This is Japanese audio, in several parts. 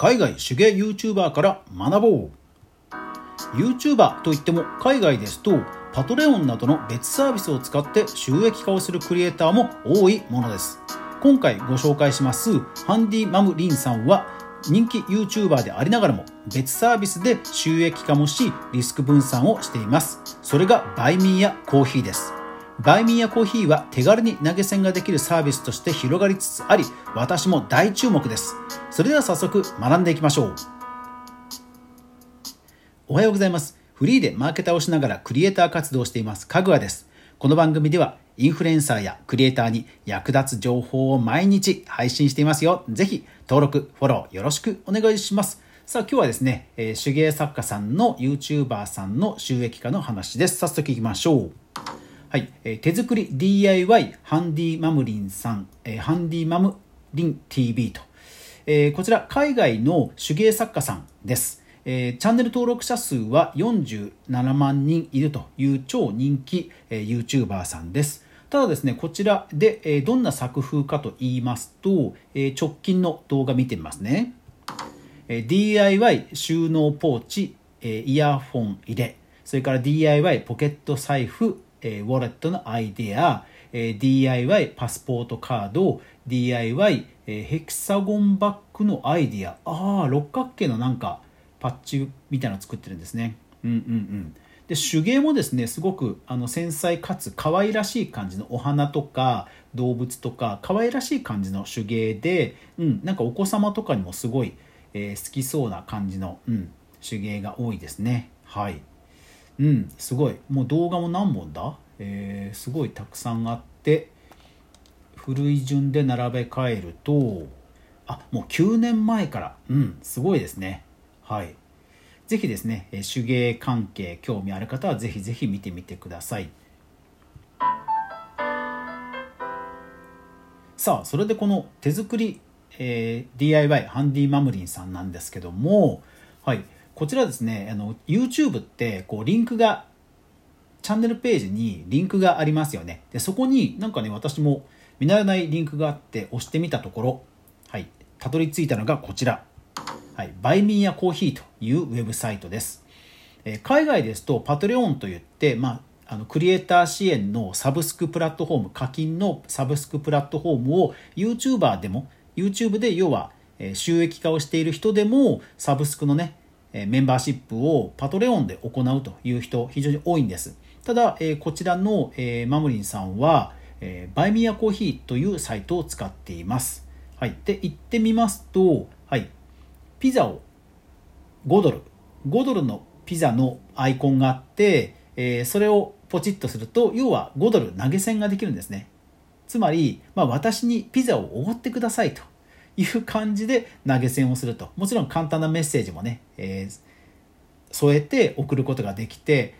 海外手芸 YouTuber から学ぼう。YouTuber といっても海外ですとパトレオンなどの別サービスを使って収益化をするクリエイターも多いものです。今回ご紹介しますハンディマムリンさんは人気 YouTuber でありながらも別サービスで収益化もしリスク分散をしています。それがバイミーやコーヒーです。バイミーやコーヒーは手軽に投げ銭ができるサービスとして広がりつつあり私も大注目ですそれでは早速学んでいきましょうおはようございますフリーでマーケターをしながらクリエイター活動していますかぐわですこの番組ではインフルエンサーやクリエイターに役立つ情報を毎日配信していますよ。ぜひ登録、フォローよろしくお願いします。さあ今日はですね、え、手芸作家さんの YouTuber さんの収益化の話です。早速いきましょう。はい、えー、手作り DIY ハンディマムリンさん、えー、ハンディマムリン TV と、えー、こちら海外の手芸作家さんです。えー、チャンネル登録者数は47万人いるという超人気、えー、YouTuber さんです。ただですね、こちらで、えー、どんな作風かと言いますと、えー、直近の動画見てみますね。えー、DIY 収納ポーチ、えー、イヤホン入れ、それから DIY ポケット財布、えー、ウォレットのアイデア、えー、DIY パスポートカード、DIY、えー、ヘキサゴンバッグのアイデア、ああ、六角形のなんか、パッチみたいなの作ってるんですね。うんうんうん。で手芸もですねすごくあの繊細かつ可愛らしい感じのお花とか動物とか可愛らしい感じの手芸で、うん、なんかお子様とかにもすごい、えー、好きそうな感じの、うん、手芸が多いですねはいうんすごい。もう動画も何本だ、えー、すごいたくさんあって古い順で並べ替えるとあもう9年前から。うんすごいですね。はい。ぜひですね、手芸関係興味ある方はぜひぜひ見てみてください。さあ、それでこの手作り、えー、DIY ハンディマムリンさんなんですけども、はい、こちらですね、あの YouTube ってこうリンクがチャンネルページにリンクがありますよね。で、そこになんかね、私も見慣れないリンクがあって押してみたところ、はい、たどり着いたのがこちら。はい、バイミーやコーヒーというウェブサイトです。えー、海外ですとパトレオンといって、まあ、あのクリエイター支援のサブスクプラットフォーム課金のサブスクプラットフォームを YouTuber でも YouTube で要は収益化をしている人でもサブスクのねメンバーシップをパトレオンで行うという人非常に多いんです。ただこちらのマムリンさんはバイミヤコーヒーというサイトを使っています。はい。で行ってみますとはい。ピザを5ドル。5ドルのピザのアイコンがあって、え、それをポチッとすると要は5ドル投げ銭ができるんですね。つまり、まあ、私にピザをおごってくださいと。いう感じで投げ銭をすると。もちろん簡単なメッセージもね、えー、添えて送ることができて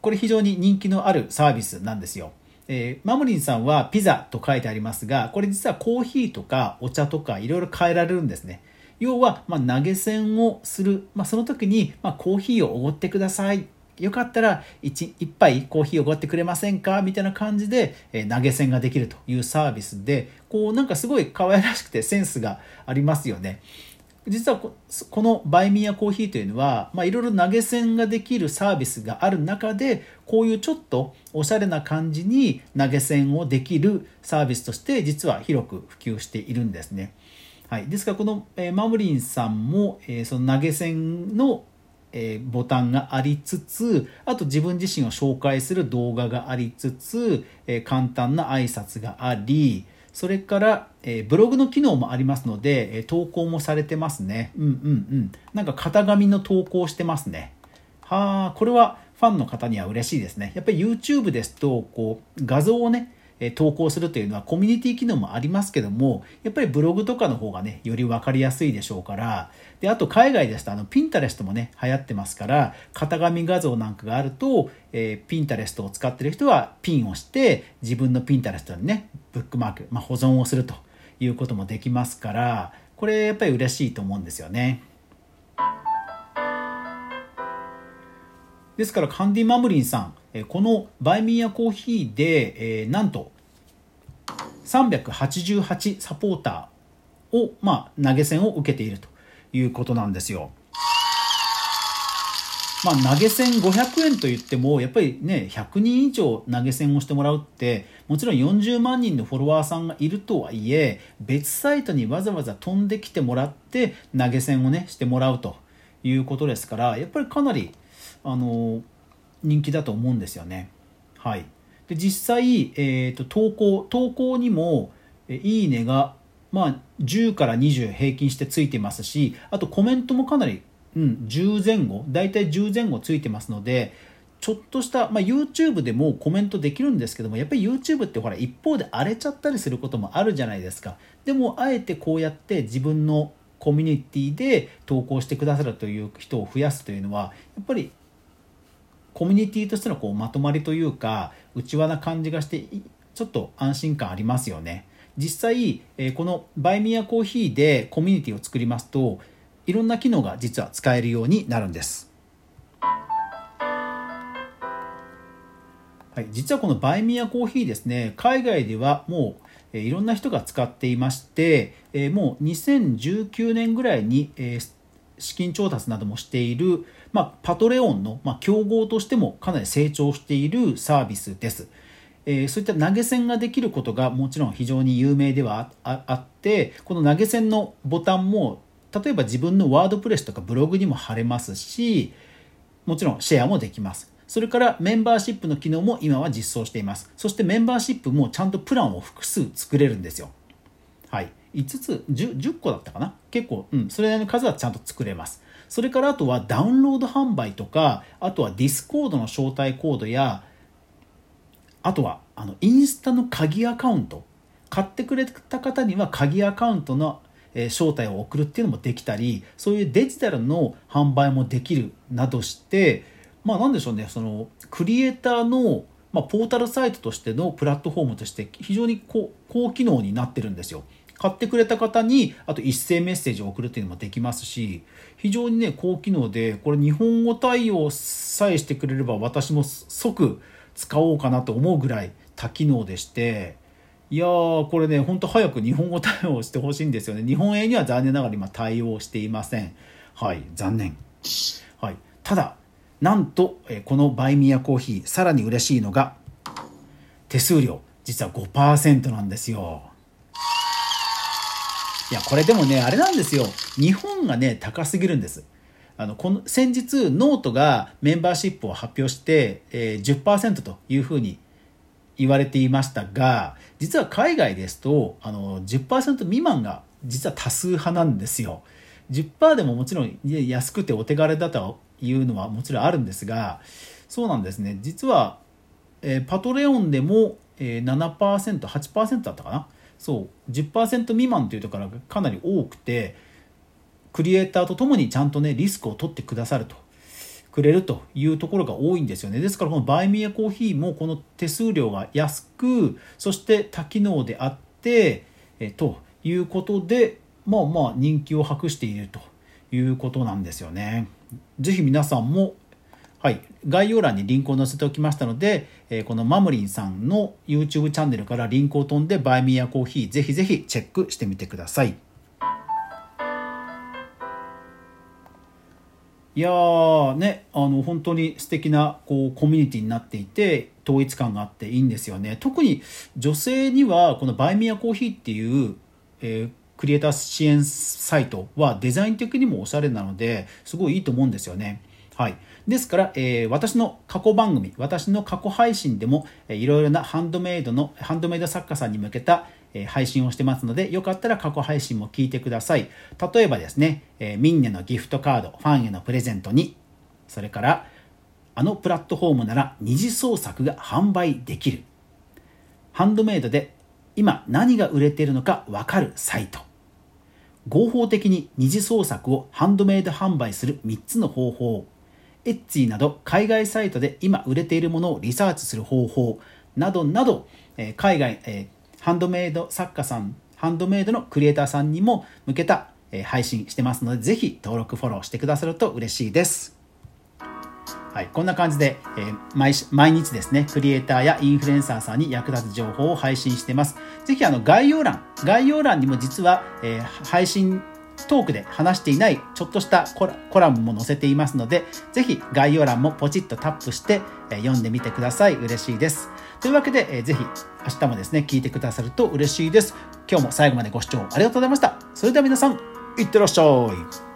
これ非常に人気のあるサービスなんですよ。えー、マムリンさんはピザと書いてありますがこれ実はコーヒーとかお茶とかいろいろ変えられるんですね。要は、ま投げ銭をする、まあ、その時に、まコーヒーをおごってください。よかったら 1, 1杯コーヒーおごってくれませんか？みたいな感じで、え投げ銭ができるというサービスでこうなんかすごい可愛らしくてセンスがありますよね。実はこのバイミーやコーヒーというのは、まあ、いろいろ投げ銭ができるサービスがある中でこういうちょっとおしゃれな感じに投げ銭をできるサービスとして実は広く普及しているんですね。はい、ですからこの、えー、マムリンさんも、えー、その投げ銭の、えー、ボタンがありつつあと自分自身を紹介する動画がありつつ、え簡単な挨拶がありそれから、えブログの機能もありますので、え投稿もされてますね。うんうんうん。なんか型紙の投稿してますね。はあこれはファンの方には嬉しいですね。やっぱり YouTube ですとこう画像をね投稿するというのはコミュニティ機能もありますけどもやっぱりブログとかの方がねより分かりやすいでしょうからであと海外ですとあのピンタレストもね流行ってますから型紙画像なんかがあると、えー、ピンタレストを使ってる人はピンをして自分のピンタレストにねブックマーク、まあ、保存をするということもできますからこれやっぱり嬉しいと思うんですよね。ですからカンディ・マムリンさんこのバイミーヤコーヒーで、えー、なんと388サポーターを、まあ、投げ銭を受けているということなんですよ。まあ、投げ銭500円といってもやっぱりね100人以上投げ銭をしてもらうってもちろん40万人のフォロワーさんがいるとはいえ別サイトにわざわざ飛んできてもらって投げ銭をねしてもらうということですからやっぱりかなりあの人気だと思うんですよね。はい、で実際、えーと、投稿投稿にも「いいねが」まあ、10から20平均してついてますしあとコメントもかなりうん、10前後大体10前後ついてますのでちょっとした、まあ、YouTube でもコメントできるんですけどもやっぱり YouTube ってほら一方で荒れちゃったりすることもあるじゃないですかでもあえてこうやって自分のコミュニティで投稿してくださるという人を増やすというのはやっぱりコミュニティとしてのこうまとまりというか内輪な感じがしてちょっと安心感ありますよね実際、えこのバイミヤコーヒーでコミュニティを作りますといろんな機能が実は使えるようになるんです。はい、実はこのバイミヤコーヒーですね海外ではもう、いろんな人が使っていまして、もう2019年ぐらいに、え資金調達などもしている、まあ、パトレオンの、まあ、競合としてもかなり成長しているサービスです。えー、そういった投げ銭ができることがもちろん非常に有名ではあってこの投げ銭のボタンも例えば自分のワードプレスとかブログにも貼れますしもちろんシェアもできます。それからメンバーシップの機能も今は実装しています。そしてメンバーシップもちゃんとプランを複数作れるんですよ。はい。5つ 10, 10個だったかな？結構、うん、それなりの数はちゃんと作れます。それからあとはダウンロード販売とかあとはディスコードの招待コードやあとはあのインスタの鍵アカウント。買ってくれた方には鍵アカウントの招待を送るっていうのもできたりそういうデジタルの販売もできるなどしてまあ何でしょうねそのクリエイターの、まあ、ポータルサイトとしてのプラットフォームとして非常に高高機能になってるんですよ。買ってくれた方にあと一斉メッセージを送るっていうのもできますし非常にね高機能でこれ日本語対応さえしてくれれば私も即使おうかなと思うぐらい多機能でしていやー、これね、ほんと早く日本語対応してほしいんですよね。日本円には残念ながら今対応していません。はい、残念。はい。ただ、なんと、えこの Buy Me a Coffee、さらに嬉しいのが、手数料、実は5%なんですよ。いや、これでもね、あれなんですよ。日本がね、高すぎるんです。あの、この、先日、ノートがメンバーシップを発表して、えー、10%というふうに言われていましたが実は海外ですとあの10%未満が実は多数派なんですよ。10%でももちろん安くてお手軽だというのはもちろんあるんですがそうなんですね実は、えー、パトレオンでも、えー、7%、8%だったかなそう10%未満というところがかなり多くてクリエイターとともにちゃんとねリスクを取ってくださるとくれるというところが多いんですよね。ですからこのバイミヤコーヒーもこの手数料が安く、そして多機能であって、えということで、まあまあ人気を博しているということなんですよね。ぜひ皆さんもはい、概要欄にリンクを載せておきましたので、えこのマムリンさんの YouTube チャンネルからリンクを飛んで、バイミヤコーヒー、ぜひぜひチェックしてみてください。いやーねあの本当に素敵なこうコミュニティになっていて統一感があっていいんですよね。特に女性にはこのバイミヤコーヒーっていう、えー、クリエイター支援サイトはデザイン的にもおしゃれなのですごいいいと思うんですよね。はい。ですから、えー、私の過去番組、私の過去配信でも、えー、いろいろなハンドメイドの、ハンドメイド作家さんに向けた、え配信をしてますので、よかったら過去配信も聞いてください。例えばですね、えミンネのギフトカード、ファンへのプレゼントに、それから、あのプラットフォームなら二次創作が販売できる。ハンドメイドで今何が売れているのかわかるサイト。合法的に二次創作をハンドメイド販売する3つの方法。エッツィなど海外サイトで今売れているものをリサーチする方法などなど、え海外、えハンドメイド作家さん、ハンドメイドのクリエイターさんにも向けた、え配信してますので、ぜひ登録、フォローしてくださると嬉しいです。はい、こんな感じで、えー、毎毎日ですね、クリエイターやインフルエンサーさんに役立つ情報を配信してます。ぜひあの概要欄、概要欄にも実は、えー、配信トークで話していないちょっとしたコラムも載せていますので、ぜひ概要欄もポチッとタップして、読んでみてください。嬉しいです。というわけで、ぜひ明日もですね、聞いてくださると嬉しいです。今日も最後までご視聴ありがとうございました。それでは皆さん、いってらっしゃい。